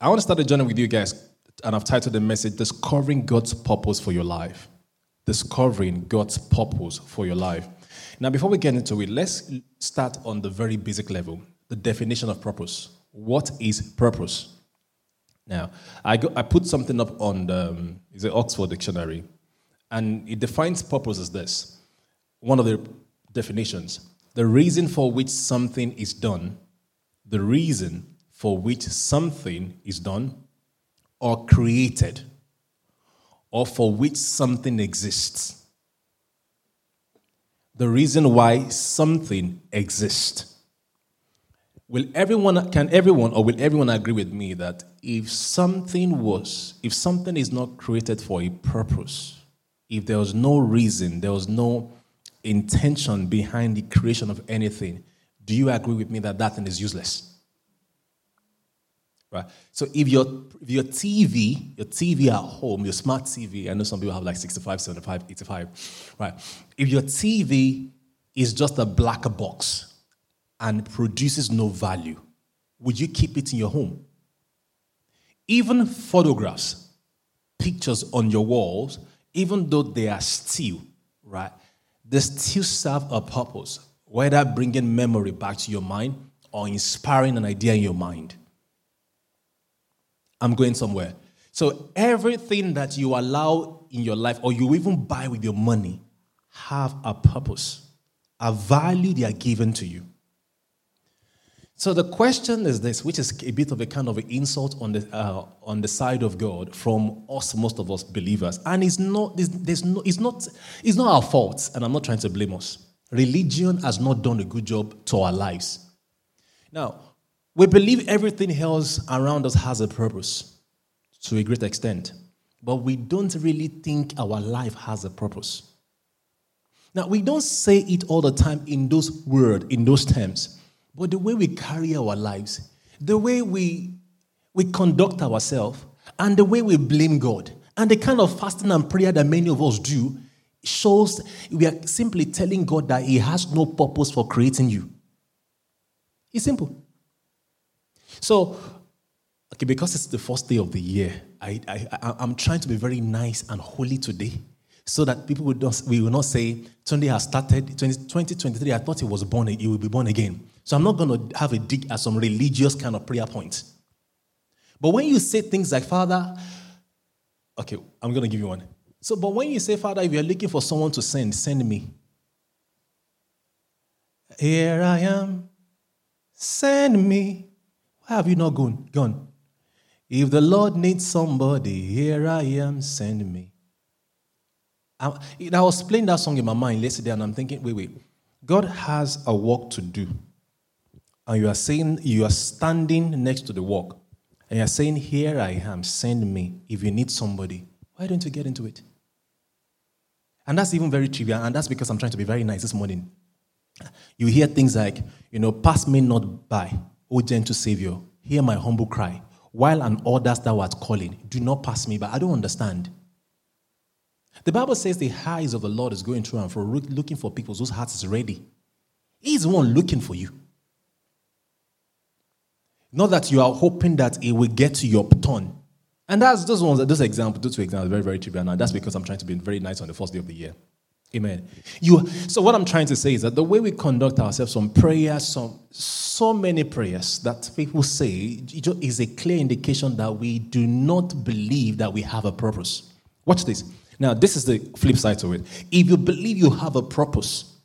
I want to start a journey with you guys, and I've titled the message Discovering God's Purpose for Your Life. Discovering God's Purpose for Your Life. Now, before we get into it, let's start on the very basic level the definition of purpose. What is purpose? Now, I, go, I put something up on the um, the Oxford Dictionary, and it defines purpose as this. One of the definitions: the reason for which something is done, the reason for which something is done or created, or for which something exists. The reason why something exists. Will everyone can everyone or will everyone agree with me that if something was if something is not created for a purpose, if there was no reason, there was no intention behind the creation of anything, do you agree with me that that thing is useless? Right. So if your if your TV, your TV at home, your smart TV, I know some people have like 65, 75, 85, right? If your TV is just a black box and produces no value, would you keep it in your home? Even photographs, pictures on your walls, even though they are still, right? They still serve a purpose, whether bringing memory back to your mind or inspiring an idea in your mind. I'm going somewhere. So everything that you allow in your life or you even buy with your money have a purpose, a value they are given to you. So the question is this, which is a bit of a kind of an insult on the uh, on the side of God from us, most of us believers, and it's not there's no it's not it's not our fault, and I'm not trying to blame us. Religion has not done a good job to our lives. Now, we believe everything else around us has a purpose to a great extent, but we don't really think our life has a purpose. Now, we don't say it all the time in those words, in those terms, but the way we carry our lives, the way we, we conduct ourselves, and the way we blame God, and the kind of fasting and prayer that many of us do shows we are simply telling God that He has no purpose for creating you. It's simple. So, okay, because it's the first day of the year, I, I, I, am trying to be very nice and holy today so that people will not, we will not say, Sunday has started, 2023, I thought he was born, he will be born again. So I'm not going to have a dig at some religious kind of prayer point. But when you say things like, Father, okay, I'm going to give you one. So, but when you say, Father, if you're looking for someone to send, send me. Here I am, send me. Why have you not gone? Gone. If the Lord needs somebody, here I am, send me. I, I was playing that song in my mind yesterday, and I'm thinking, wait, wait. God has a work to do. And you are saying, you are standing next to the work. And you're saying, Here I am, send me. If you need somebody, why don't you get into it? And that's even very trivial. And that's because I'm trying to be very nice this morning. You hear things like, you know, pass me not by. O gentle Savior, hear my humble cry. While an others thou art calling, do not pass me by. I don't understand. The Bible says the eyes of the Lord is going through and for looking for people whose hearts is ready. He's the one looking for you. Not that you are hoping that it will get to your turn. And that's those ones, those examples, those two examples, very, very trivial. now. that's because I'm trying to be very nice on the first day of the year. Amen. You, so what I'm trying to say is that the way we conduct ourselves, on prayers, some so many prayers that people say is a clear indication that we do not believe that we have a purpose. Watch this. Now, this is the flip side to it. If you believe you have a purpose,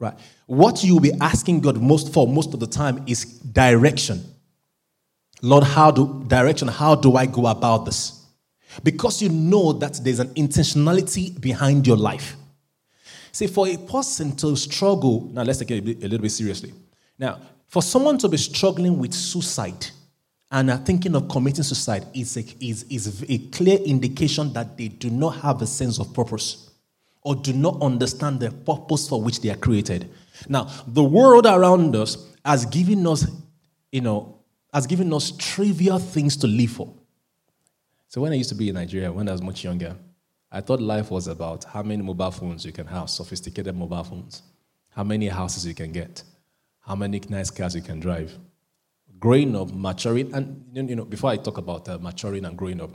right, what you'll be asking God most for most of the time is direction. Lord, how do direction, how do I go about this? Because you know that there's an intentionality behind your life. See, for a person to struggle, now let's take it a little bit seriously. Now, for someone to be struggling with suicide and are thinking of committing suicide is a, is, is a clear indication that they do not have a sense of purpose or do not understand the purpose for which they are created. Now, the world around us has given us, you know, has given us trivial things to live for. So when I used to be in Nigeria, when I was much younger, I thought life was about how many mobile phones you can have, sophisticated mobile phones, how many houses you can get, how many nice cars you can drive, growing up, maturing, and you know, before I talk about uh, maturing and growing up,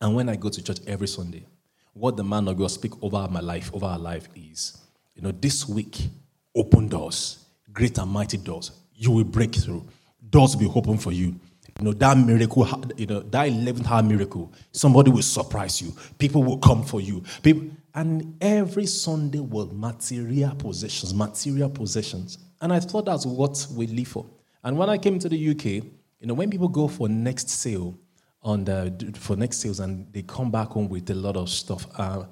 and when I go to church every Sunday, what the man of God speak over my life, over our life is, you know, this week, open doors, great and mighty doors. You will break through. Doors will be open for you. You know, that miracle, you know, that 11th hour miracle, somebody will surprise you. People will come for you. People, and every Sunday was material possessions, material possessions. And I thought that's what we live for. And when I came to the UK, you know, when people go for next sale on the for next sales and they come back home with a lot of stuff, uh,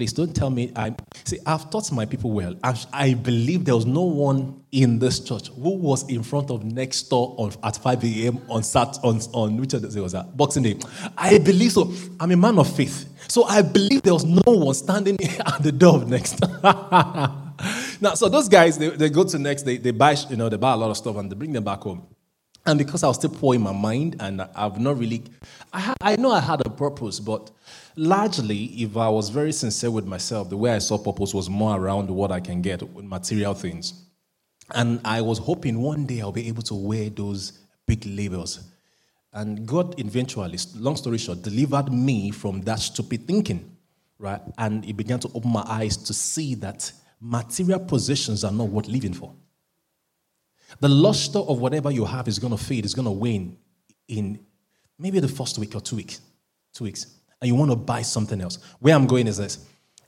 please don't tell me. I see. I've taught my people well. I, I, believe there was no one in this church who was in front of next door on, at 5 a.m. on Sat on on which day was that Boxing Day. I believe so. I'm a man of faith, so I believe there was no one standing at the door of next. Now, so those guys, they, they go to next, they, they buy, you know, they buy a lot of stuff and they bring them back home. And because I was still poor in my mind and I've not really, I, ha- I know I had a purpose, but largely, if I was very sincere with myself, the way I saw purpose was more around what I can get with material things. And I was hoping one day I'll be able to wear those big labels. And God eventually, long story short, delivered me from that stupid thinking, right? And it began to open my eyes to see that material possessions are not worth living for. The luster of whatever you have is going to fade, it's going to wane in maybe the first week or two weeks. Two weeks. And you want to buy something else. Where I'm going is this.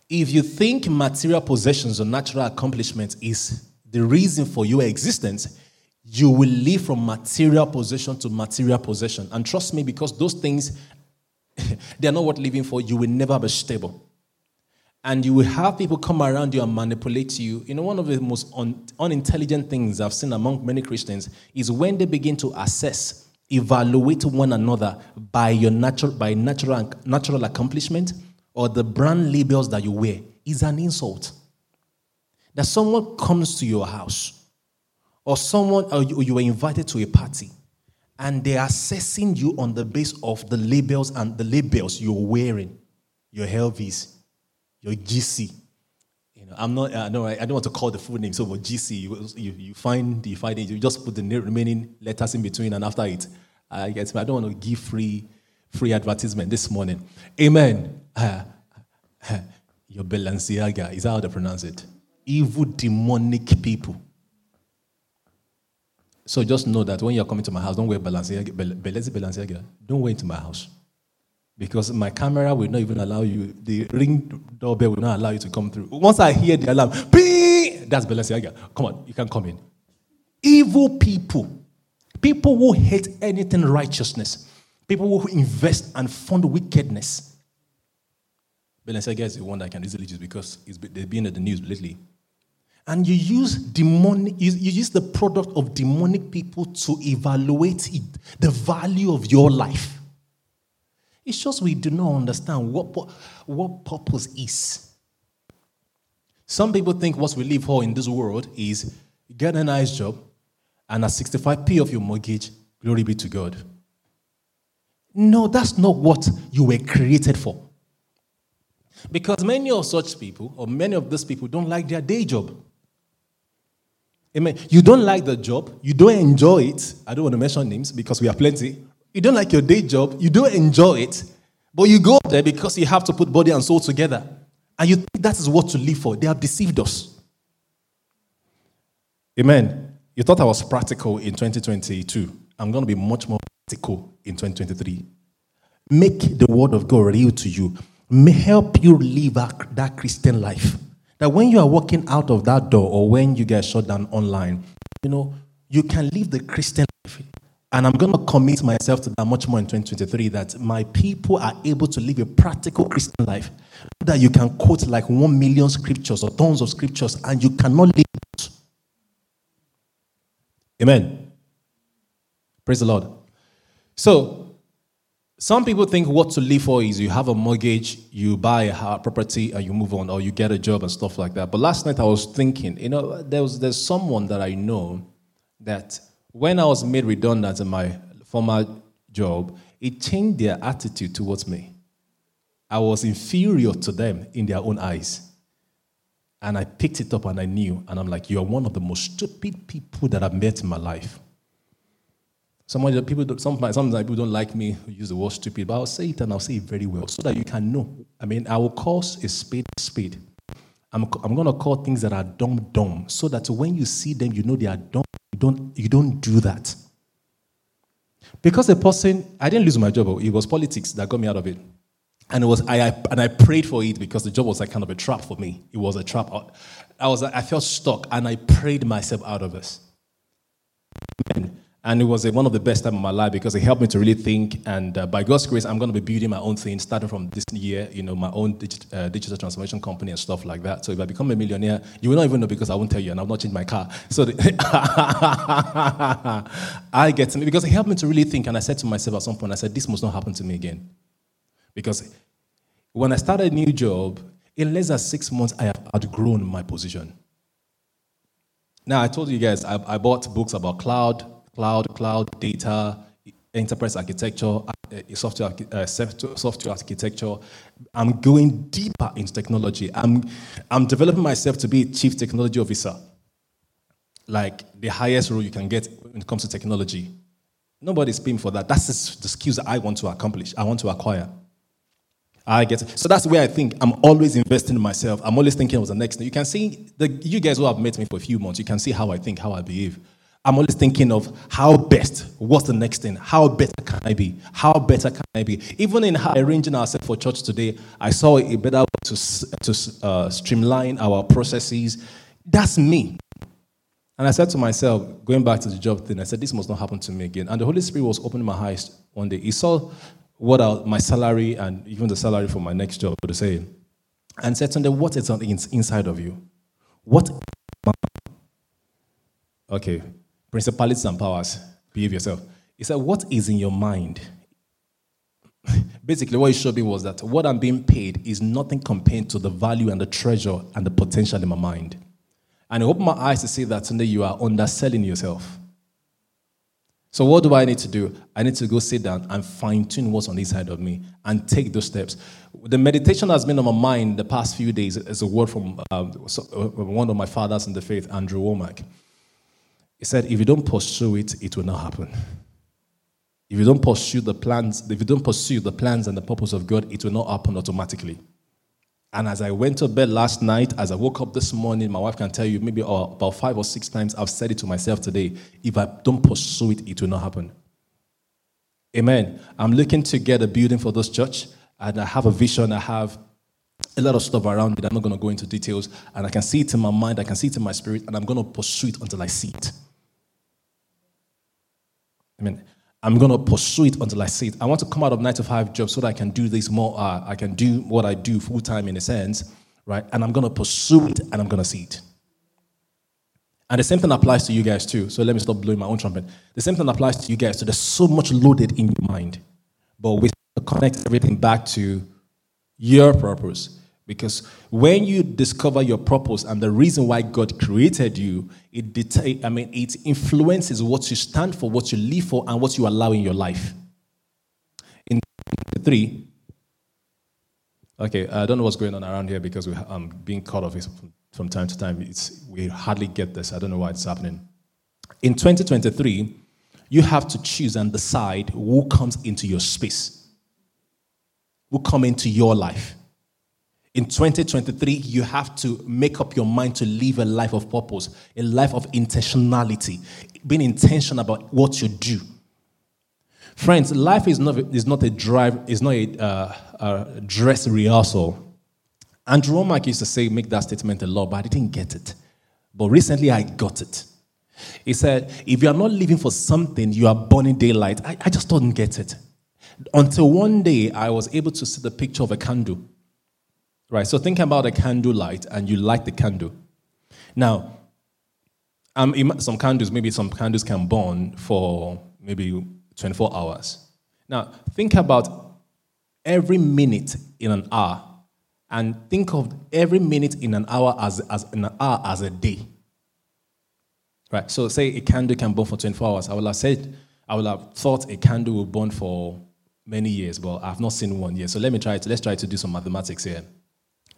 If you think material possessions or natural accomplishments is the reason for your existence, you will live from material possession to material possession. And trust me, because those things, they're not worth living for, you will never be stable and you will have people come around you and manipulate you. You know, one of the most un- unintelligent things I've seen among many Christians is when they begin to assess, evaluate one another by your natural, by natural, natural accomplishment or the brand labels that you wear is an insult. That someone comes to your house or someone, or you, you were invited to a party and they're assessing you on the base of the labels and the labels you're wearing, your LVs, your GC. You know, I'm not. I don't. I don't want to call the full name. So, for GC, you, you, you find you find it. You just put the remaining letters in between, and after it, I get. I don't want to give free free advertisement this morning. Amen. Uh, uh, your Balenciaga is how they pronounce it. Evil demonic people. So just know that when you're coming to my house, don't wear Balenciaga. Balenciaga. Don't wear into my house because my camera will not even allow you, the ring doorbell will not allow you to come through. Once I hear the alarm, Ping! that's Balenciaga. Come on, you can come in. Evil people, people who hate anything righteousness, people who invest and fund wickedness. Balenciaga is the one that I can easily use because they've been in the news lately. And you use demonic, you, you use the product of demonic people to evaluate it, the value of your life. It's just we do not understand what, what, purpose is. Some people think what we live for in this world is get a nice job and a 65p of your mortgage, glory be to God. No, that's not what you were created for. Because many of such people, or many of these people, don't like their day job. Amen. You don't like the job, you don't enjoy it. I don't want to mention names because we have plenty. You don't like your day job, you don't enjoy it, but you go there because you have to put body and soul together. And you think that is what to live for. They have deceived us. Amen. You thought I was practical in 2022. I'm going to be much more practical in 2023. Make the word of God real to you. May help you live that Christian life. That when you are walking out of that door or when you get shut down online, you know, you can live the Christian life and I'm going to commit myself to that much more in 2023 that my people are able to live a practical Christian life. That you can quote like one million scriptures or tons of scriptures and you cannot live it. Amen. Praise the Lord. So, some people think what to live for is you have a mortgage, you buy a property, and you move on, or you get a job and stuff like that. But last night I was thinking, you know, there was, there's someone that I know that when I was made redundant in my former job, it changed their attitude towards me. I was inferior to them in their own eyes. And I picked it up and I knew. And I'm like, you are one of the most stupid people that I've met in my life. Some people, sometimes, sometimes people don't like me who use the word stupid, but I'll say it and I'll say it very well so that you can know. I mean, I will call a spade a spade. I'm, I'm going to call things that are dumb dumb so that when you see them, you know they are dumb. Don't, you don't do that. Because a person, I didn't lose my job, it was politics that got me out of it. And it was I, I, and I prayed for it because the job was like kind of a trap for me. It was a trap. I was I felt stuck and I prayed myself out of this. And it was one of the best time of my life because it helped me to really think. And uh, by God's grace, I'm going to be building my own thing starting from this year, you know, my own uh, digital transformation company and stuff like that. So if I become a millionaire, you will not even know because I won't tell you and I've not changed my car. So the I get to me because it helped me to really think. And I said to myself at some point, I said, this must not happen to me again. Because when I started a new job, in less than six months, I have outgrown my position. Now, I told you guys, I, I bought books about cloud, cloud, cloud data, enterprise architecture, uh, software, uh, software architecture. I'm going deeper into technology. I'm, I'm developing myself to be chief technology officer, like the highest role you can get when it comes to technology. Nobody's paying for that. That's the skills that I want to accomplish, I want to acquire. I get it. So that's where I think I'm always investing in myself. I'm always thinking of the next thing. You can see, the, you guys who have met me for a few months, you can see how I think, how I behave. I'm always thinking of how best, what's the next thing? How better can I be? How better can I be? Even in arranging ourselves for church today, I saw a better way to, to uh, streamline our processes. That's me. And I said to myself, going back to the job thing, I said, this must not happen to me again. And the Holy Spirit was opening my eyes one day. He saw what are my salary and even the salary for my next job, would say, and said, Sunday, what is on the inside of you? What? Okay, principalities and powers, behave yourself. He said, What is in your mind? Basically, what he showed me was that what I'm being paid is nothing compared to the value and the treasure and the potential in my mind. And he opened my eyes to see that today you are underselling yourself. So, what do I need to do? I need to go sit down and fine tune what's on the inside of me and take those steps. The meditation has been on my mind the past few days is a word from um, one of my fathers in the faith, Andrew Wommack. He said, If you don't pursue it, it will not happen. If you don't pursue the plans, if you don't pursue the plans and the purpose of God, it will not happen automatically. And as I went to bed last night, as I woke up this morning, my wife can tell you maybe oh, about five or six times I've said it to myself today. If I don't pursue it, it will not happen. Amen. I'm looking to get a building for this church, and I have a vision. I have a lot of stuff around it. I'm not going to go into details, and I can see it in my mind, I can see it in my spirit, and I'm going to pursue it until I see it. Amen. I'm going to pursue it until I see it. I want to come out of nine to five job so that I can do this more. Uh, I can do what I do full time in a sense, right? And I'm going to pursue it and I'm going to see it. And the same thing applies to you guys too. So let me stop blowing my own trumpet. The same thing applies to you guys. So there's so much loaded in your mind, but we connect everything back to your purpose. Because when you discover your purpose and the reason why God created you, it deta- I mean it influences what you stand for, what you live for, and what you allow in your life. In three, okay, I don't know what's going on around here because we, I'm being cut off from, time to time. It's, we hardly get this. I don't know why it's happening. In 2023, you have to choose and decide who comes into your space, who come into your life. In 2023, you have to make up your mind to live a life of purpose, a life of intentionality, being intentional about what you do. Friends, life is not, is not a drive, is not a, uh, a dress rehearsal. Andrew Wommack used to say, make that statement a lot, but I didn't get it. But recently I got it. He said, if you are not living for something, you are burning daylight. I, I just didn't get it. Until one day I was able to see the picture of a candle. Right, so think about a candle light and you light the candle. Now, um, some candles, maybe some candles can burn for maybe 24 hours. Now, think about every minute in an hour and think of every minute in an hour as, as an hour as a day. Right, so say a candle can burn for 24 hours. I would have said, I would have thought a candle will burn for many years, but I've not seen one yet. So let me try to, let's try to do some mathematics here.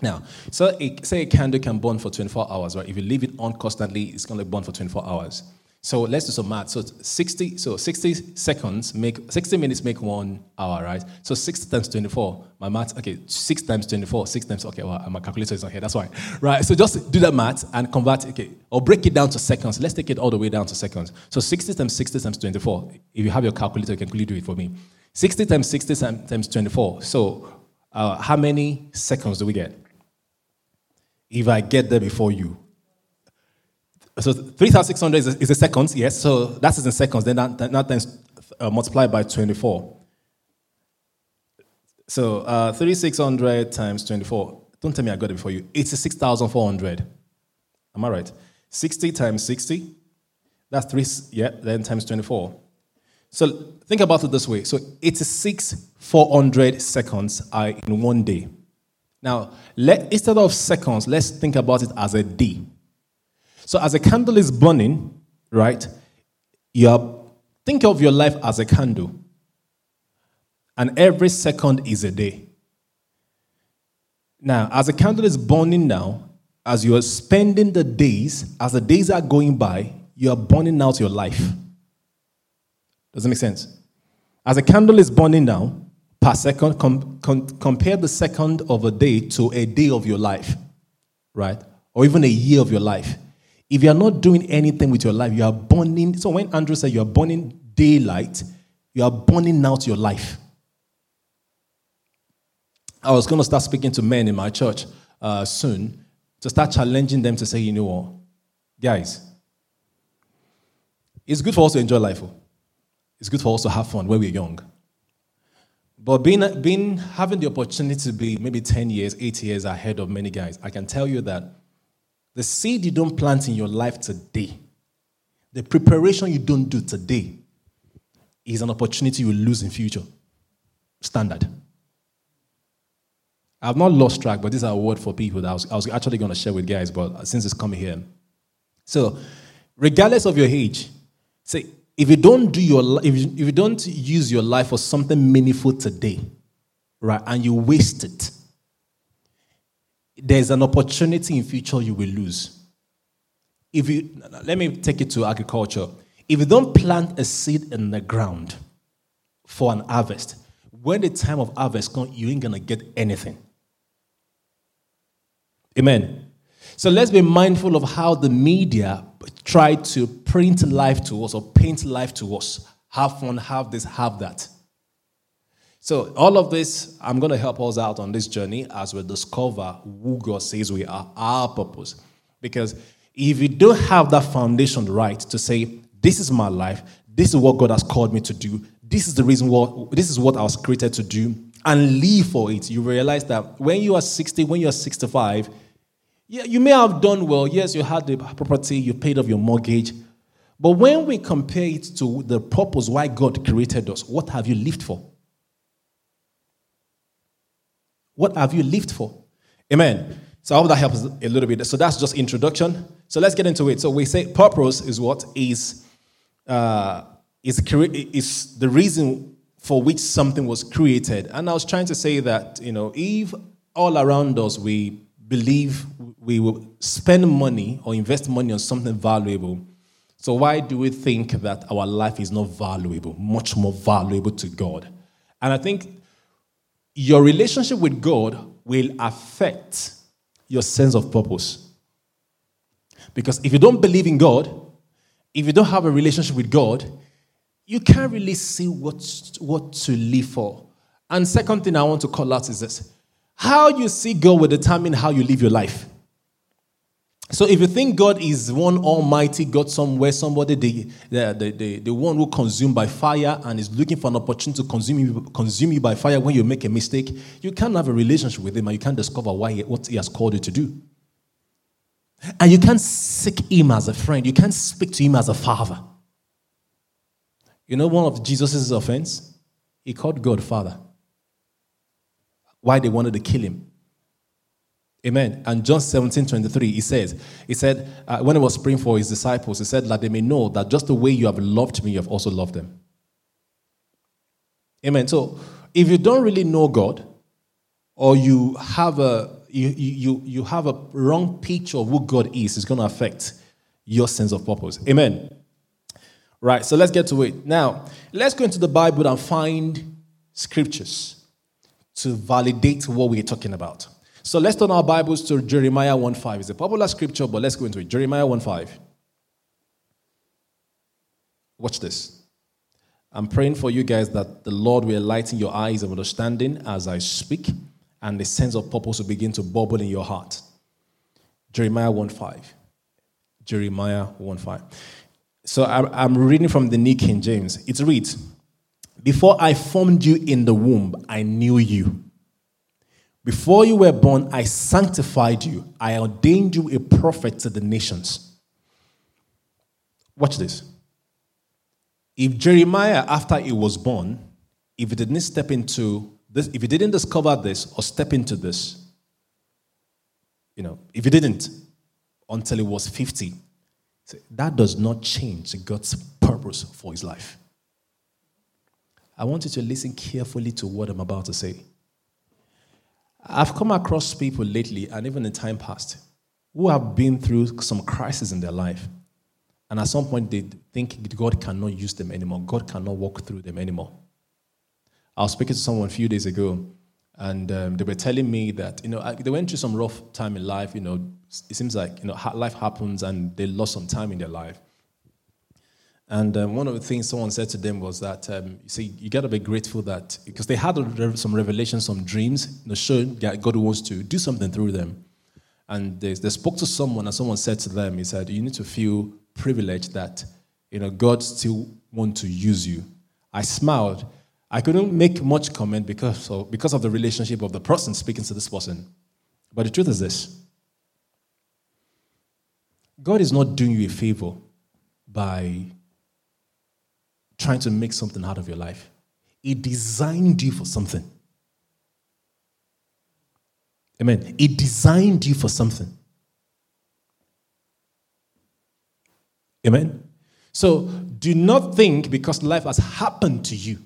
Now, so a, say a candle can burn for 24 hours, right? If you leave it on constantly, it's going to burn for 24 hours. So let's do some math. So 60, so 60 seconds make 60 minutes make one hour, right? So 6 times 24. My math, okay, 6 times 24, 6 times, okay, well, my calculator is not here, that's why. Right. So just do that math and convert, okay, or break it down to seconds. Let's take it all the way down to seconds. So 60 times 60 times 24. If you have your calculator, you can quickly do it for me. 60 times 60 times 24. So uh, how many seconds do we get? If I get there before you, so 3,600 is, is a seconds, yes. So that is in seconds. Then that, that, then uh, multiplied by 24. So uh, 3,600 times 24. Don't tell me I got it before you. It's 6,400. Am I right? 60 times 60. That's three, yeah, then times 24. So think about it this way. So 86,400 seconds are in one day. Now, let, instead of seconds, let's think about it as a day. So as a candle is burning, right? You are, think of your life as a candle. And every second is a day. Now, as a candle is burning now, as you are spending the days, as the days are going by, you are burning out your life. Does it make sense? As a candle is burning now, per second, com- com- compare the second of a day to a day of your life, right? Or even a year of your life. If you are not doing anything with your life, you are burning. So when Andrew said you are burning daylight, you are burning out your life. I was going to start speaking to men in my church uh, soon to start challenging them to say, you know what, guys, it's good for us to enjoy life. Oh. It's good for us to have fun when we're young. But being, being having the opportunity to be maybe 10 years, 8 years ahead of many guys, I can tell you that the seed you don't plant in your life today, the preparation you don't do today, is an opportunity you lose in future. Standard. I've not lost track, but this is a word for people that I was, I was actually going to share with guys, but since it's coming here. So, regardless of your age, say, if you don't do your if you, if you don't use your life for something meaningful today, right, and you waste it, there's an opportunity in future you will lose. If you let me take it to agriculture. If you don't plant a seed in the ground for an harvest, when the time of harvest comes, you ain't gonna get anything. Amen. So let's be mindful of how the media try to print life to us or paint life to us. Have fun, have this, have that. So, all of this, I'm going to help us out on this journey as we discover who God says we are, our purpose. Because if you don't have that foundation right to say, this is my life, this is what God has called me to do, this is the reason what this is what I was created to do, and live for it, you realize that when you are 60, when you are 65, yeah, you may have done well. Yes, you had the property, you paid off your mortgage. But when we compare it to the purpose why God created us, what have you lived for? What have you lived for? Amen. So I hope that helps a little bit. So that's just introduction. So let's get into it. So we say purpose is what is uh, is is the reason for which something was created. And I was trying to say that you know if all around us we believe we will spend money or invest money on something valuable. So why do we think that our life is not valuable, much more valuable to God? And I think your relationship with God will affect your sense of purpose. Because if you don't believe in God, if you don't have a relationship with God, you can't really see what, what to live for. And second thing I want to call out is this how you see God will determine how you live your life. So if you think God is one almighty God somewhere, somebody, the, the, the, the, one who consumed by fire and is looking for an opportunity to consume you, consume you by fire when you make a mistake, you can't have a relationship with him and you can't discover why he, what he has called you to do. And you can't seek him as a friend. You can't speak to him as a father. You know one of Jesus' offense? He called God father. Why they wanted to kill him. Amen. And John 17, 23, he says, He said, uh, when he was praying for his disciples, he said, that they may know that just the way you have loved me, you have also loved them. Amen. So if you don't really know God, or you have a you, you, you have a wrong picture of who God is, it's going to affect your sense of purpose. Amen. Right, so let's get to it. Now, let's go into the Bible and find scriptures to validate what we're talking about. So let's turn our Bibles to Jeremiah 1.5. It's a popular scripture, but let's go into it. Jeremiah 1.5. Watch this. I'm praying for you guys that the Lord will enlighten your eyes of understanding as I speak, and the sense of purpose will begin to bubble in your heart. Jeremiah 1.5. Jeremiah 1.5. So I'm reading from the New King James. It reads, Before I formed you in the womb, I knew you. Before you were born, I sanctified you. I ordained you a prophet to the nations. Watch this. If Jeremiah, after he was born, if he didn't step into this, if he didn't discover this or step into this, you know, if he didn't until he was 50, that does not change God's purpose for his life. I want you to listen carefully to what I'm about to say. I've come across people lately, and even in time past, who have been through some crisis in their life. And at some point, they think God cannot use them anymore. God cannot walk through them anymore. I was speaking to someone a few days ago, and um, they were telling me that you know they went through some rough time in life. You know, it seems like you know life happens, and they lost some time in their life. And um, one of the things someone said to them was that, um, you see, you got to be grateful that, because they had some revelations, some dreams, you know, showing that God wants to do something through them. And they, they spoke to someone, and someone said to them, he said, you need to feel privileged that, you know, God still wants to use you. I smiled. I couldn't make much comment because of, because of the relationship of the person speaking to this person. But the truth is this God is not doing you a favor by trying to make something out of your life. He designed you for something. Amen. He designed you for something. Amen. So do not think because life has happened to you,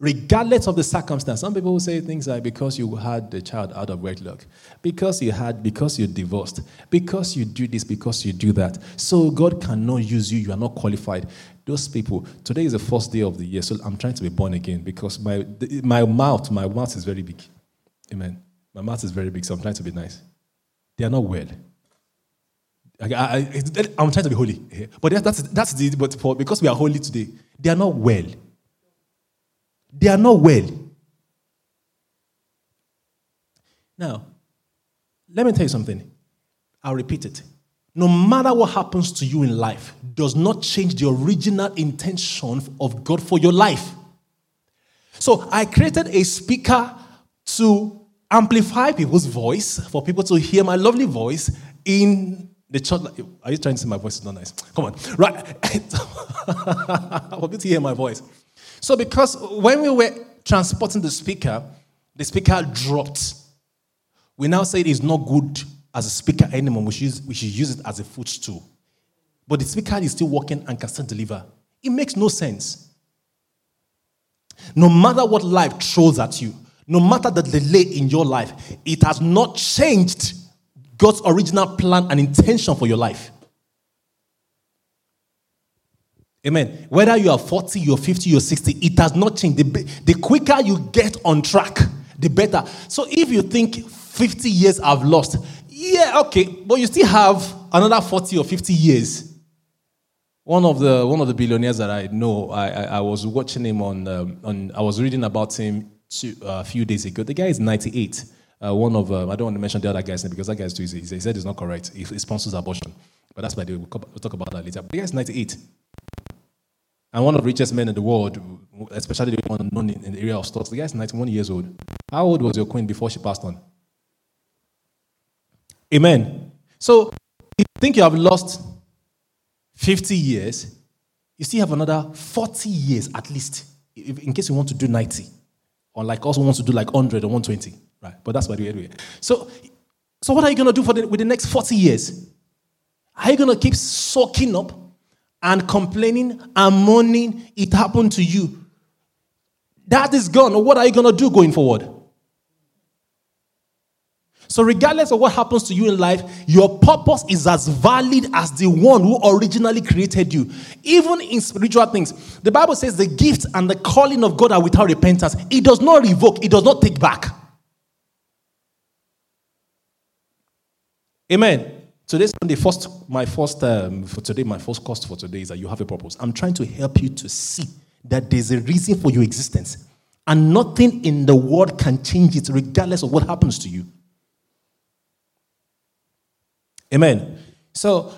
regardless of the circumstance. Some people will say things like because you had a child out of wedlock, because you had, because you're divorced, because you do this, because you do that. So God cannot use you. You are not qualified. Those people, today is the first day of the year, so I'm trying to be born again because my, my mouth, my mouth is very big. Amen. My mouth is very big, so I'm trying to be nice. They are not well. I, am trying to be holy, but that's, that's the but for, because we are holy today, they are not well. They are not well. Now, let me tell you something. I'll repeat it no matter what happens to you in life, does not change the original intention of God for your life. So I created a speaker to amplify people's voice, for people to hear my lovely voice in the church. Are you trying to say my voice is not nice? Come on, right? for people to hear my voice. So because when we were transporting the speaker, the speaker dropped. We now say it is not good as a speaker anymore. We should, use, we should use it as a footstool. But the speaker is still working and can still deliver. It makes no sense. No matter what life throws at you, no matter the delay in your life, it has not changed God's original plan and intention for your life. Amen. Whether you are 40, you're 50, you're 60, it has not changed. The, the quicker you get on track, the better. So if you think 50 years I've lost, yeah, okay, but you still have another 40 or 50 years. One of the one of the billionaires that I know, I, I, I was watching him on, um, on, I was reading about him two, uh, a few days ago. The guy is 98. Uh, one of, um, I don't want to mention the other guy's name because that guy's too easy. He said it's not correct. He, he sponsors abortion. But that's why we'll, we'll talk about that later. But the guy is 98. And one of the richest men in the world, especially the one known in, the area of stocks, the guy is 91 years old. How old was your queen before she passed on? Amen. So, you think you have lost 50 years, you still have another 40 years at least, in case you want to do 90, or like also wants to do like 100 or 120, right? But that's by the way. So, so what are you going to do for the, with the next 40 years? Are you going to keep soaking up and complaining and mourning it happened to you? That is gone. What are you going to do going forward? So, regardless of what happens to you in life, your purpose is as valid as the one who originally created you. Even in spiritual things, the Bible says the gift and the calling of God are without repentance. It does not revoke, it does not take back. Amen. Today's the first, my first um, for today, my first cost for today is that you have a purpose. I'm trying to help you to see that there's a reason for your existence, and nothing in the world can change it, regardless of what happens to you. Amen. So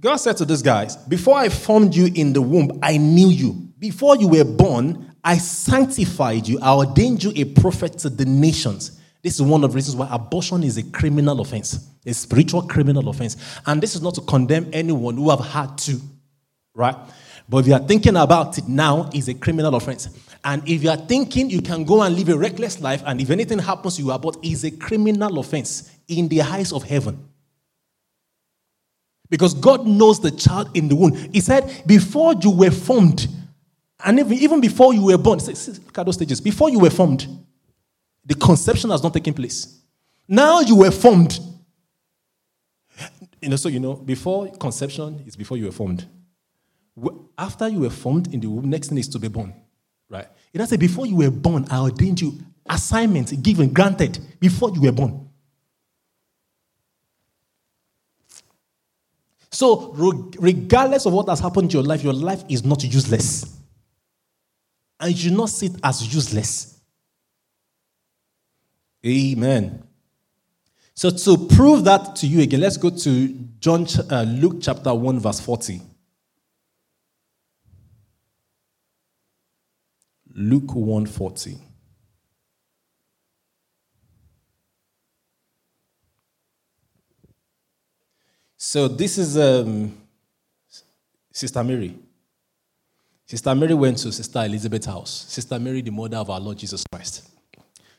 God said to these guys, Before I formed you in the womb, I knew you. Before you were born, I sanctified you. I ordained you a prophet to the nations. This is one of the reasons why abortion is a criminal offense, a spiritual criminal offense. And this is not to condemn anyone who have had to, right? But if you are thinking about it now, it's a criminal offense. And if you are thinking you can go and live a reckless life, and if anything happens you abort, is a criminal offense in the eyes of heaven. Because God knows the child in the womb. He said, before you were formed, and even before you were born, look at those stages, before you were formed, the conception has not taken place. Now you were formed. You know, so you know, before conception is before you were formed. After you were formed in the womb, next thing is to be born. Right? It does say, before you were born, I ordained you assignment given, granted, before you were born. So, regardless of what has happened to your life, your life is not useless. And you should not see it as useless. Amen. So, to prove that to you again, let's go to John, uh, Luke chapter 1, verse 40. Luke 1 40. So this is um, Sister Mary. Sister Mary went to Sister Elizabeth's house. Sister Mary, the mother of our Lord Jesus Christ.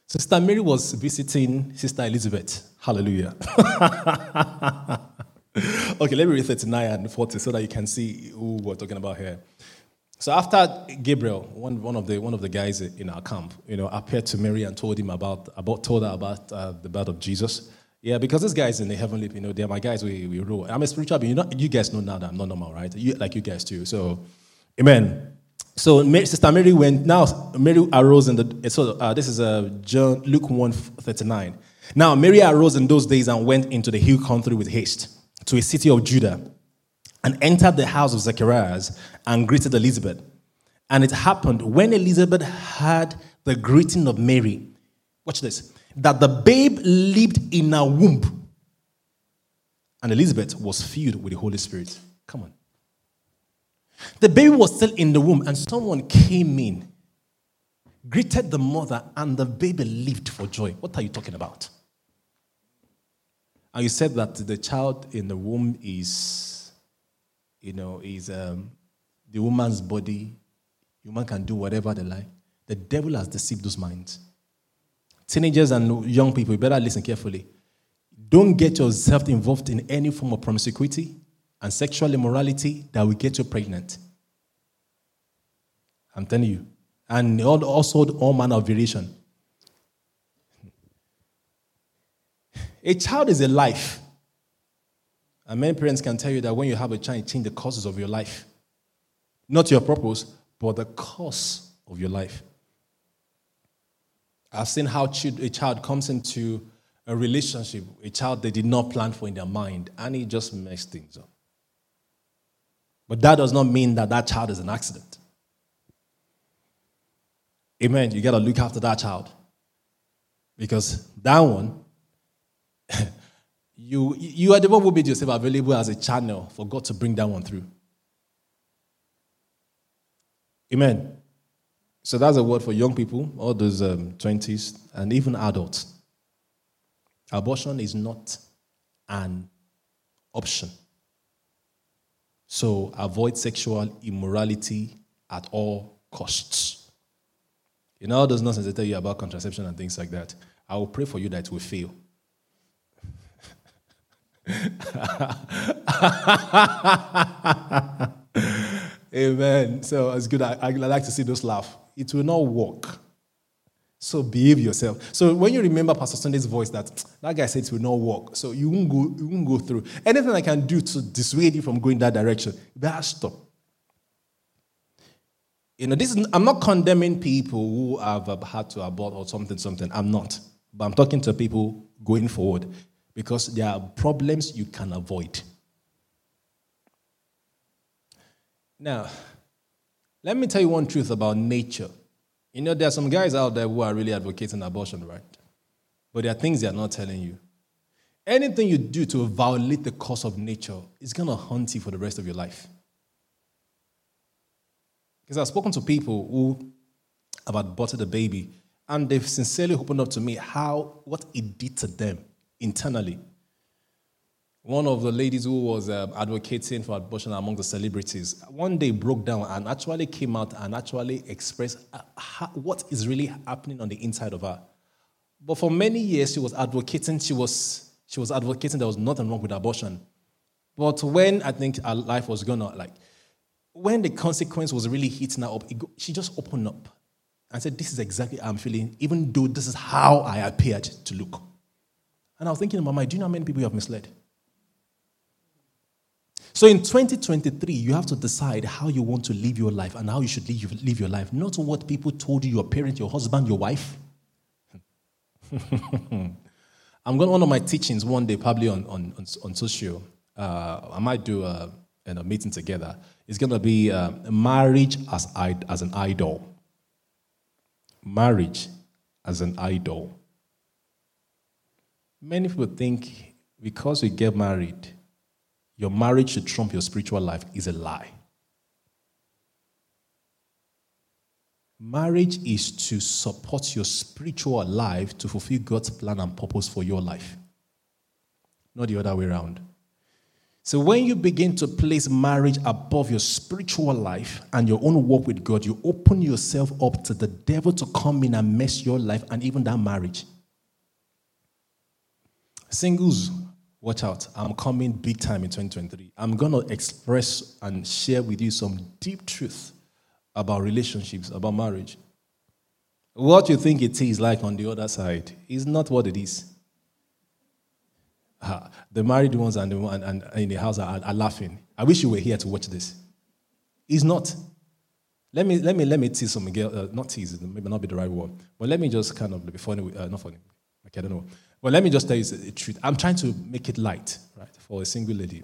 Sister Mary was visiting Sister Elizabeth. Hallelujah. okay, let me read 39 and 40 so that you can see who we're talking about here. So after Gabriel, one, one, of the, one of the guys in our camp, you know, appeared to Mary and told him about, about told her about uh, the birth of Jesus. Yeah, because these guys in the heavenly, you know, they're my guys. We, we rule. I'm a spiritual being. You know, you guys know now that I'm not normal, right? You, like you guys too. So, amen. So Sister Mary went. Now Mary arose in the. So uh, this is uh, John Luke one thirty nine. Now Mary arose in those days and went into the hill country with haste to a city of Judah, and entered the house of Zacharias and greeted Elizabeth. And it happened when Elizabeth heard the greeting of Mary. Watch this that the babe lived in a womb. And Elizabeth was filled with the Holy Spirit. Come on. The baby was still in the womb, and someone came in, greeted the mother, and the baby lived for joy. What are you talking about? And you said that the child in the womb is, you know, is um, the woman's body. Woman can do whatever they like. The devil has deceived those minds. Teenagers and young people, you better listen carefully. Don't get yourself involved in any form of promiscuity and sexual immorality that will get you pregnant. I'm telling you. And also all manner of variation. A child is a life. And many parents can tell you that when you have a child, it changes the courses of your life. Not your purpose, but the course of your life. I've seen how a child comes into a relationship, a child they did not plan for in their mind, and it just messed things up. But that does not mean that that child is an accident. Amen. You got to look after that child. Because that one, you, you are the one who made yourself available as a channel for God to bring that one through. Amen. So that's a word for young people, all those um, 20s, and even adults. Abortion is not an option. So avoid sexual immorality at all costs. You know, all those nonsense they tell you about contraception and things like that. I will pray for you that it will fail. Amen. So it's good. I, I like to see those laugh it will not work. So behave yourself. So when you remember Pastor Sunday's voice that that guy said it will not work, so you won't go, you won't go through. Anything I can do to dissuade you from going that direction, better stop. You know, this is, I'm not condemning people who have had to abort or something, something. I'm not. But I'm talking to people going forward because there are problems you can avoid. Now, let me tell you one truth about nature. You know, there are some guys out there who are really advocating abortion, right? But there are things they are not telling you. Anything you do to violate the course of nature is going to haunt you for the rest of your life. Because I've spoken to people who have aborted a baby, and they've sincerely opened up to me how what it did to them internally. One of the ladies who was um, advocating for abortion among the celebrities one day broke down and actually came out and actually expressed uh, how, what is really happening on the inside of her. But for many years, she was advocating. She was she was advocating there was nothing wrong with abortion. But when I think her life was gonna like, when the consequence was really hitting her up, she just opened up and said, "This is exactly how I'm feeling, even though this is how I appeared to look." And I was thinking, Mama, do you know how many people you have misled? So in 2023, you have to decide how you want to live your life and how you should live, your life, not what people told you, your parent, your husband, your wife. I'm going to one of my teachings one day, probably on, on, on, on social. Uh, I might do a, a meeting together. It's going to be uh, marriage as, as an idol. Marriage as an idol. Many people think because we get married, your marriage should trump your spiritual life is a lie. Marriage is to support your spiritual life to fulfill God's plan and purpose for your life, not the other way around. So, when you begin to place marriage above your spiritual life and your own walk with God, you open yourself up to the devil to come in and mess your life and even that marriage. Singles, watch out. I'm coming big time in 2023. I'm going to express and share with you some deep truth about relationships, about marriage. What you think it is like on the other side is not what it is. Uh, the married ones and, the, and, and in the house are, are, laughing. I wish you were here to watch this. It's not. Let me let me let me tease some girl. Uh, not tease, maybe not be the right word, but let me just kind of be funny. Uh, not funny. Okay, I don't know. But let me just tell you the truth. I'm trying to make it light, right, for a single lady.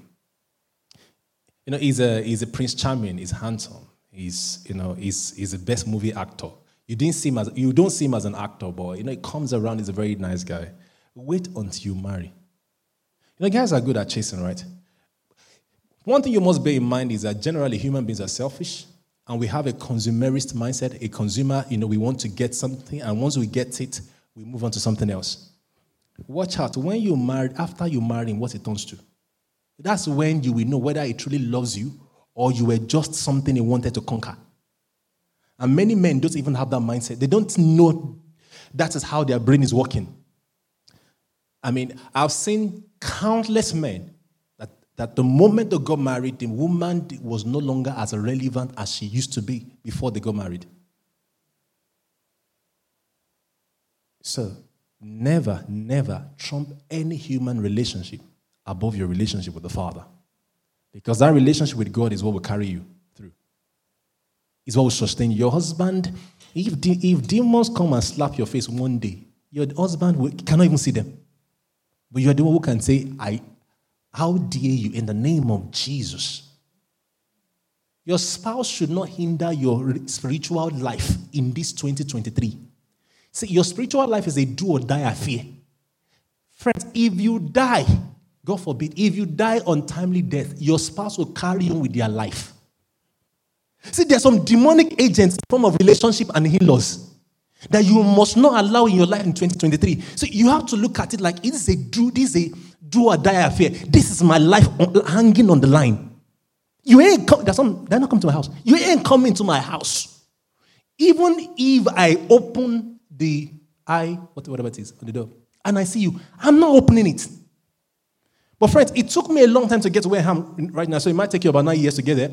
You know, he's a, he's a Prince Charming, he's handsome, he's, you know, he's, he's the best movie actor. You, didn't see him as, you don't see him as an actor, but, you know, he comes around, he's a very nice guy. Wait until you marry. You know, guys are good at chasing, right? One thing you must bear in mind is that generally human beings are selfish and we have a consumerist mindset, a consumer, you know, we want to get something, and once we get it, we move on to something else. Watch out. When you marry, after you marry him, what it turns to. That's when you will know whether he truly loves you or you were just something he wanted to conquer. And many men don't even have that mindset. They don't know that is how their brain is working. I mean, I've seen countless men that, that the moment they got married, the woman was no longer as relevant as she used to be before they got married. So, never, never trump any human relationship above your relationship with the Father. Because that relationship with God is what will carry you through. It's what will sustain you. Your husband, if, de- if demons come and slap your face one day, your husband will, cannot even see them. But you're the one who can say, I, How dare you in the name of Jesus? Your spouse should not hinder your spiritual life in this 2023. See, your spiritual life is a do or die affair. Friends, if you die, God forbid, if you die untimely death, your spouse will carry on with their life. See, there's some demonic agents in form of relationship and in-laws that you must not allow in your life in 2023. So you have to look at it like it is a do, this is a do or die affair. This is my life hanging on the line. You ain't come, some, they're not coming to my house. You ain't coming to my house. Even if I open the eye, whatever it is, on the door, and I see you, I'm not opening it. But friends, it took me a long time to get to where I am right now, so it might take you about nine years to get there.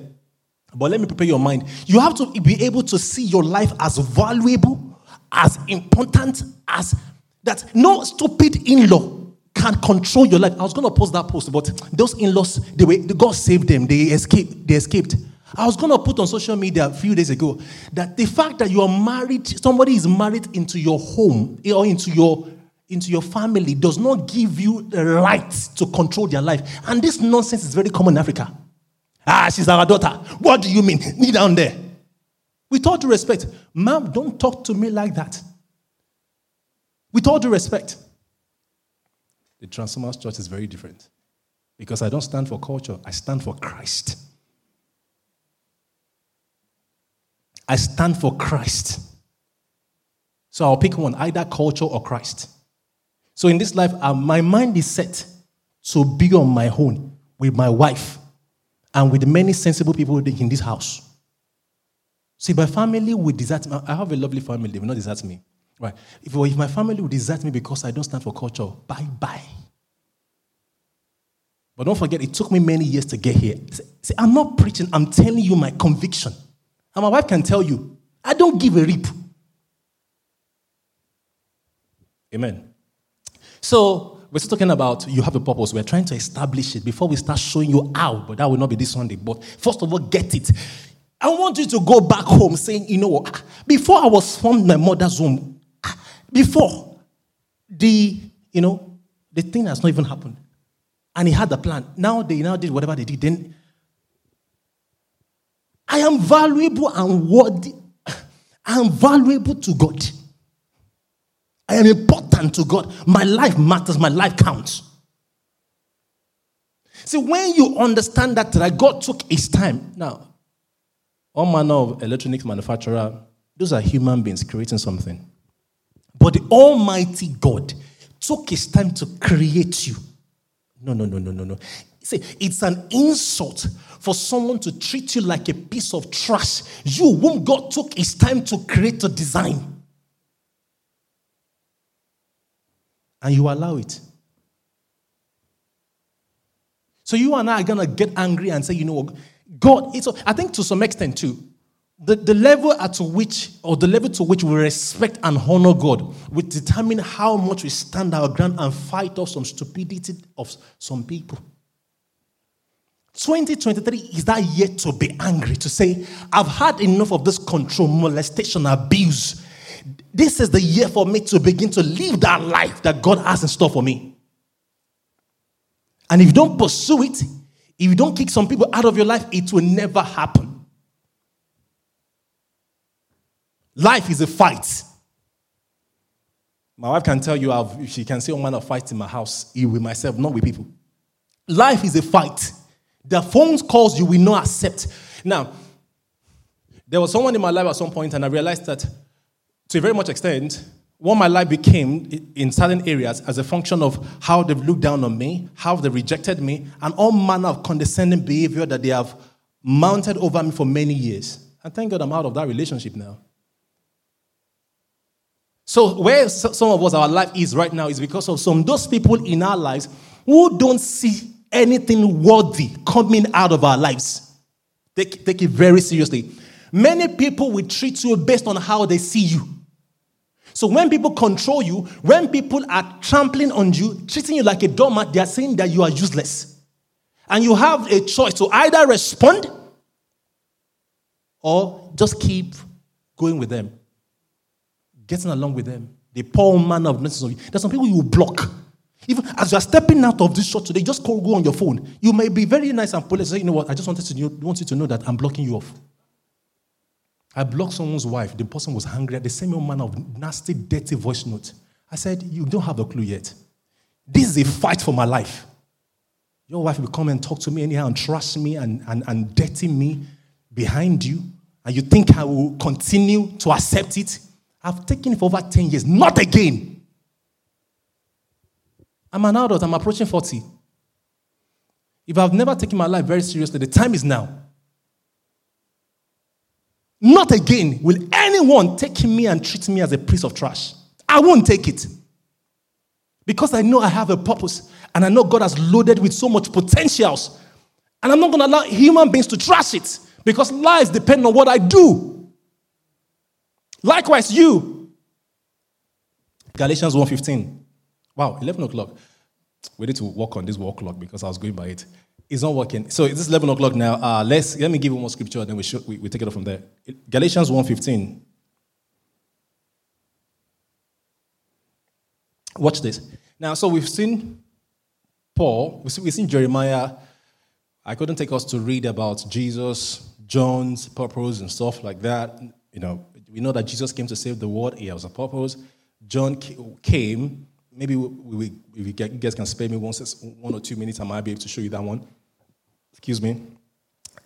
But let me prepare your mind. You have to be able to see your life as valuable as important as that. No stupid in law can control your life. I was going to post that post, but those in laws, they were, God saved them. They escaped. They escaped. I was going to put on social media a few days ago that the fact that you are married, somebody is married into your home or into your into your family does not give you the right to control their life. And this nonsense is very common in Africa. Ah, she's our daughter. What do you mean? Knee down there. With all due respect, ma'am, don't talk to me like that. With all due respect. The Transformers Church is very different because I don't stand for culture, I stand for Christ. I stand for Christ. So I'll pick one either culture or Christ. So in this life, uh, my mind is set to be on my own with my wife and with many sensible people in this house. See, my family will desert me. I have a lovely family, they will not desert me. Right. If, if my family will desert me because I don't stand for culture, bye bye. But don't forget, it took me many years to get here. See, I'm not preaching, I'm telling you my conviction. And my wife can tell you, I don't give a rip. Amen. So, we're still talking about you have a purpose. We're trying to establish it before we start showing you how, but that will not be this Sunday. But first of all, get it. I want you to go back home saying, you know what? Before I was from my mother's womb, before the, you know, the thing has not even happened. And he had the plan. Now they now did whatever they did. Then I am valuable and worthy. I am valuable to God. I am important to God. My life matters, my life counts. See, when you understand that, that God took his time. Now, all manner of electronics manufacturer, those are human beings creating something. But the Almighty God took his time to create you. No, no, no, no, no, no. See, it's an insult for someone to treat you like a piece of trash. You, whom God took his time to create a design. And you allow it. So you and I are gonna get angry and say, you know what, God, it's I think to some extent too, the, the level at which, or the level to which we respect and honor God will determine how much we stand our ground and fight off some stupidity of some people. 2023 is that year to be angry, to say, I've had enough of this control, molestation, abuse. This is the year for me to begin to live that life that God has in store for me. And if you don't pursue it, if you don't kick some people out of your life, it will never happen. Life is a fight. My wife can tell you, I've, she can say, Oh man, of fight in my house, with myself, not with people. Life is a fight. The phone calls you will not accept. Now, there was someone in my life at some point, and I realized that to a very much extent, what my life became in certain areas as a function of how they've looked down on me, how they've rejected me, and all manner of condescending behavior that they have mounted over me for many years. And thank God I'm out of that relationship now. So, where some of us, our life is right now, is because of some those people in our lives who don't see anything worthy coming out of our lives. Take, take it very seriously. Many people will treat you based on how they see you. So, when people control you, when people are trampling on you, treating you like a doormat, they are saying that you are useless. And you have a choice to either respond or just keep going with them getting along with them. The poor man of you. There's some people you block. Even as you are stepping out of this church today, just call, go on your phone. You may be very nice and polite. Say, you know what? I just wanted to want you to know that I'm blocking you off. I blocked someone's wife. The person was hungry. They sent me a man of nasty, dirty voice note. I said, You don't have a clue yet. This is a fight for my life. Your wife will come and talk to me anyhow and trust me and, and, and dirty me behind you. And you think I will continue to accept it? I've taken it for over 10 years. Not again. I'm an adult, I'm approaching 40. If I've never taken my life very seriously, the time is now. Not again will anyone take me and treat me as a piece of trash. I won't take it. Because I know I have a purpose and I know God has loaded with so much potentials. And I'm not going to allow human beings to trash it because lives depend on what I do. Likewise, you. Galatians 1.15. Wow, 11 o'clock. We need to work on this work clock because I was going by it. It's not working. So it's 11 o'clock now. Uh, let's let me give you one more scripture, then we, should, we, we take it up from there. Galatians 1.15. Watch this. Now, so we've seen Paul, we've seen Jeremiah. I couldn't take us to read about Jesus, John's purpose, and stuff like that. You know, we know that Jesus came to save the world. He has a purpose. John came. Maybe we, we, if you guys can spare me one, one or two minutes, I might be able to show you that one. Excuse me.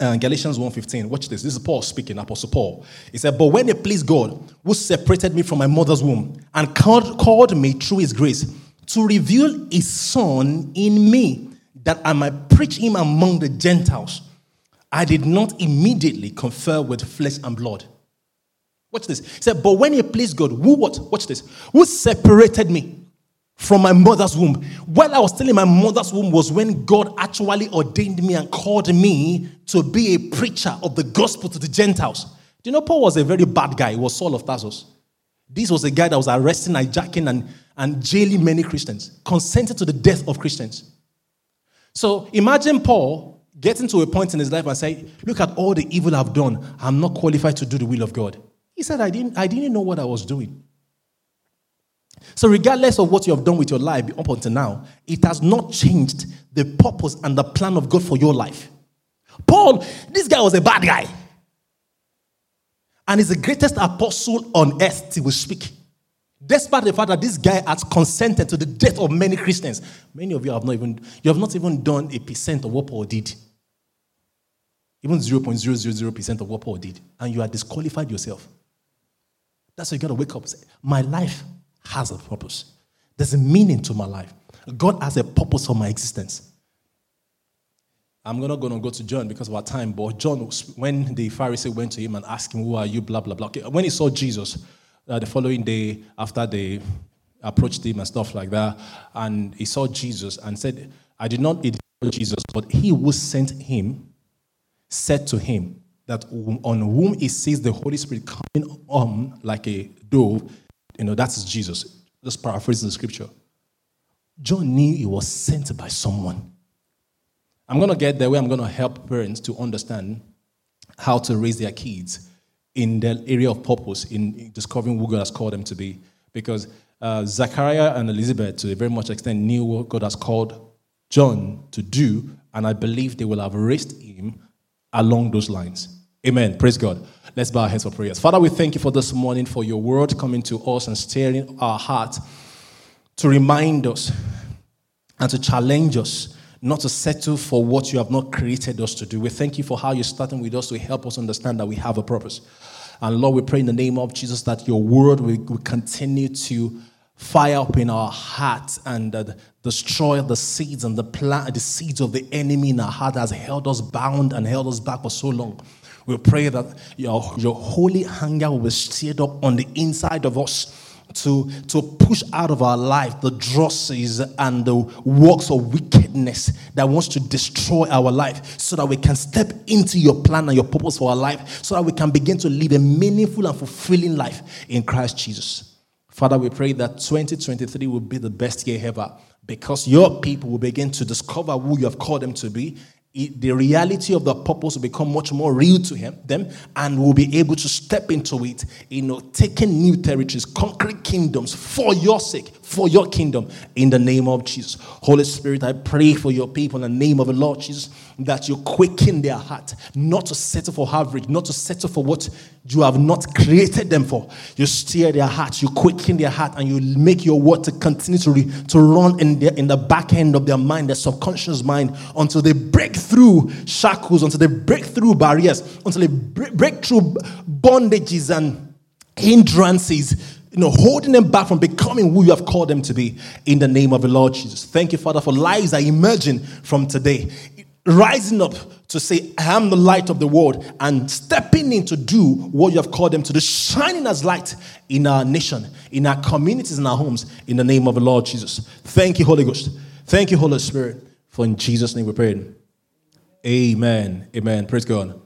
Uh, Galatians 1.15. Watch this. This is Paul speaking, Apostle Paul. He said, But when it pleased God, who separated me from my mother's womb and called, called me through his grace to reveal his son in me, that I might preach him among the Gentiles, I did not immediately confer with flesh and blood. Watch this. He said, But when it pleased God, who what? Watch this. Who separated me from my mother's womb. While I was still in my mother's womb was when God actually ordained me and called me to be a preacher of the gospel to the Gentiles. Do you know Paul was a very bad guy? He was Saul of Tarsus. This was a guy that was arresting, hijacking, and, and jailing many Christians, consented to the death of Christians. So imagine Paul getting to a point in his life and say, Look at all the evil I've done. I'm not qualified to do the will of God. He said, I didn't, I didn't know what I was doing. So, regardless of what you have done with your life up until now, it has not changed the purpose and the plan of God for your life. Paul, this guy was a bad guy. And he's the greatest apostle on earth he will speak. Despite the fact that this guy has consented to the death of many Christians, many of you have not even you have not even done a percent of what Paul did. Even 0.000% of what Paul did. And you are disqualified yourself. That's why you gotta wake up say, My life has a purpose. There's a meaning to my life. God has a purpose for my existence. I'm not going to go to John because of our time, but John, when the Pharisee went to him and asked him, Who are you? blah, blah, blah. Okay, when he saw Jesus uh, the following day after they approached him and stuff like that, and he saw Jesus and said, I did not eat Jesus, but he who sent him said to him that on whom he sees the Holy Spirit coming on like a dove, you know, that's Jesus. Just paraphrasing the scripture. John knew he was sent by someone. I'm going to get there where I'm going to help parents to understand how to raise their kids in the area of purpose, in discovering who God has called them to be. Because uh, Zachariah and Elizabeth, to a very much extent, knew what God has called John to do, and I believe they will have raised him along those lines. Amen. Praise God. Let's bow our heads for prayers. Father, we thank you for this morning, for your word coming to us and stirring our heart to remind us and to challenge us not to settle for what you have not created us to do. We thank you for how you're starting with us to help us understand that we have a purpose. And Lord, we pray in the name of Jesus that your word will, continue to fire up in our hearts and uh, destroy the seeds and the plant, the seeds of the enemy in our heart that has held us bound and held us back for so long. We pray that your, your holy hunger will be stirred up on the inside of us to, to push out of our life the drosses and the works of wickedness that wants to destroy our life so that we can step into your plan and your purpose for our life so that we can begin to live a meaningful and fulfilling life in Christ Jesus. Father, we pray that 2023 will be the best year ever because your people will begin to discover who you have called them to be the reality of the purpose will become much more real to him, them, and will be able to step into it, you know, taking new territories, conquering kingdoms for your sake, for your kingdom, in the name of Jesus. Holy Spirit, I pray for your people in the name of the Lord Jesus that you quicken their heart, not to settle for average, not to settle for what you have not created them for. You steer their hearts, you quicken their heart, and you make your word to continue to, re, to run in, the in the back end of their mind, their subconscious mind, until they break through shackles, until they break through barriers, until they break, break through bondages and hindrances you know, holding them back from becoming who you have called them to be in the name of the Lord Jesus. Thank you, Father, for lives that are emerging from today rising up to say, I am the light of the world, and stepping in to do what you have called them to do, shining as light in our nation, in our communities, in our homes, in the name of the Lord Jesus. Thank you, Holy Ghost. Thank you, Holy Spirit, for in Jesus' name we pray. Amen. Amen. Praise God.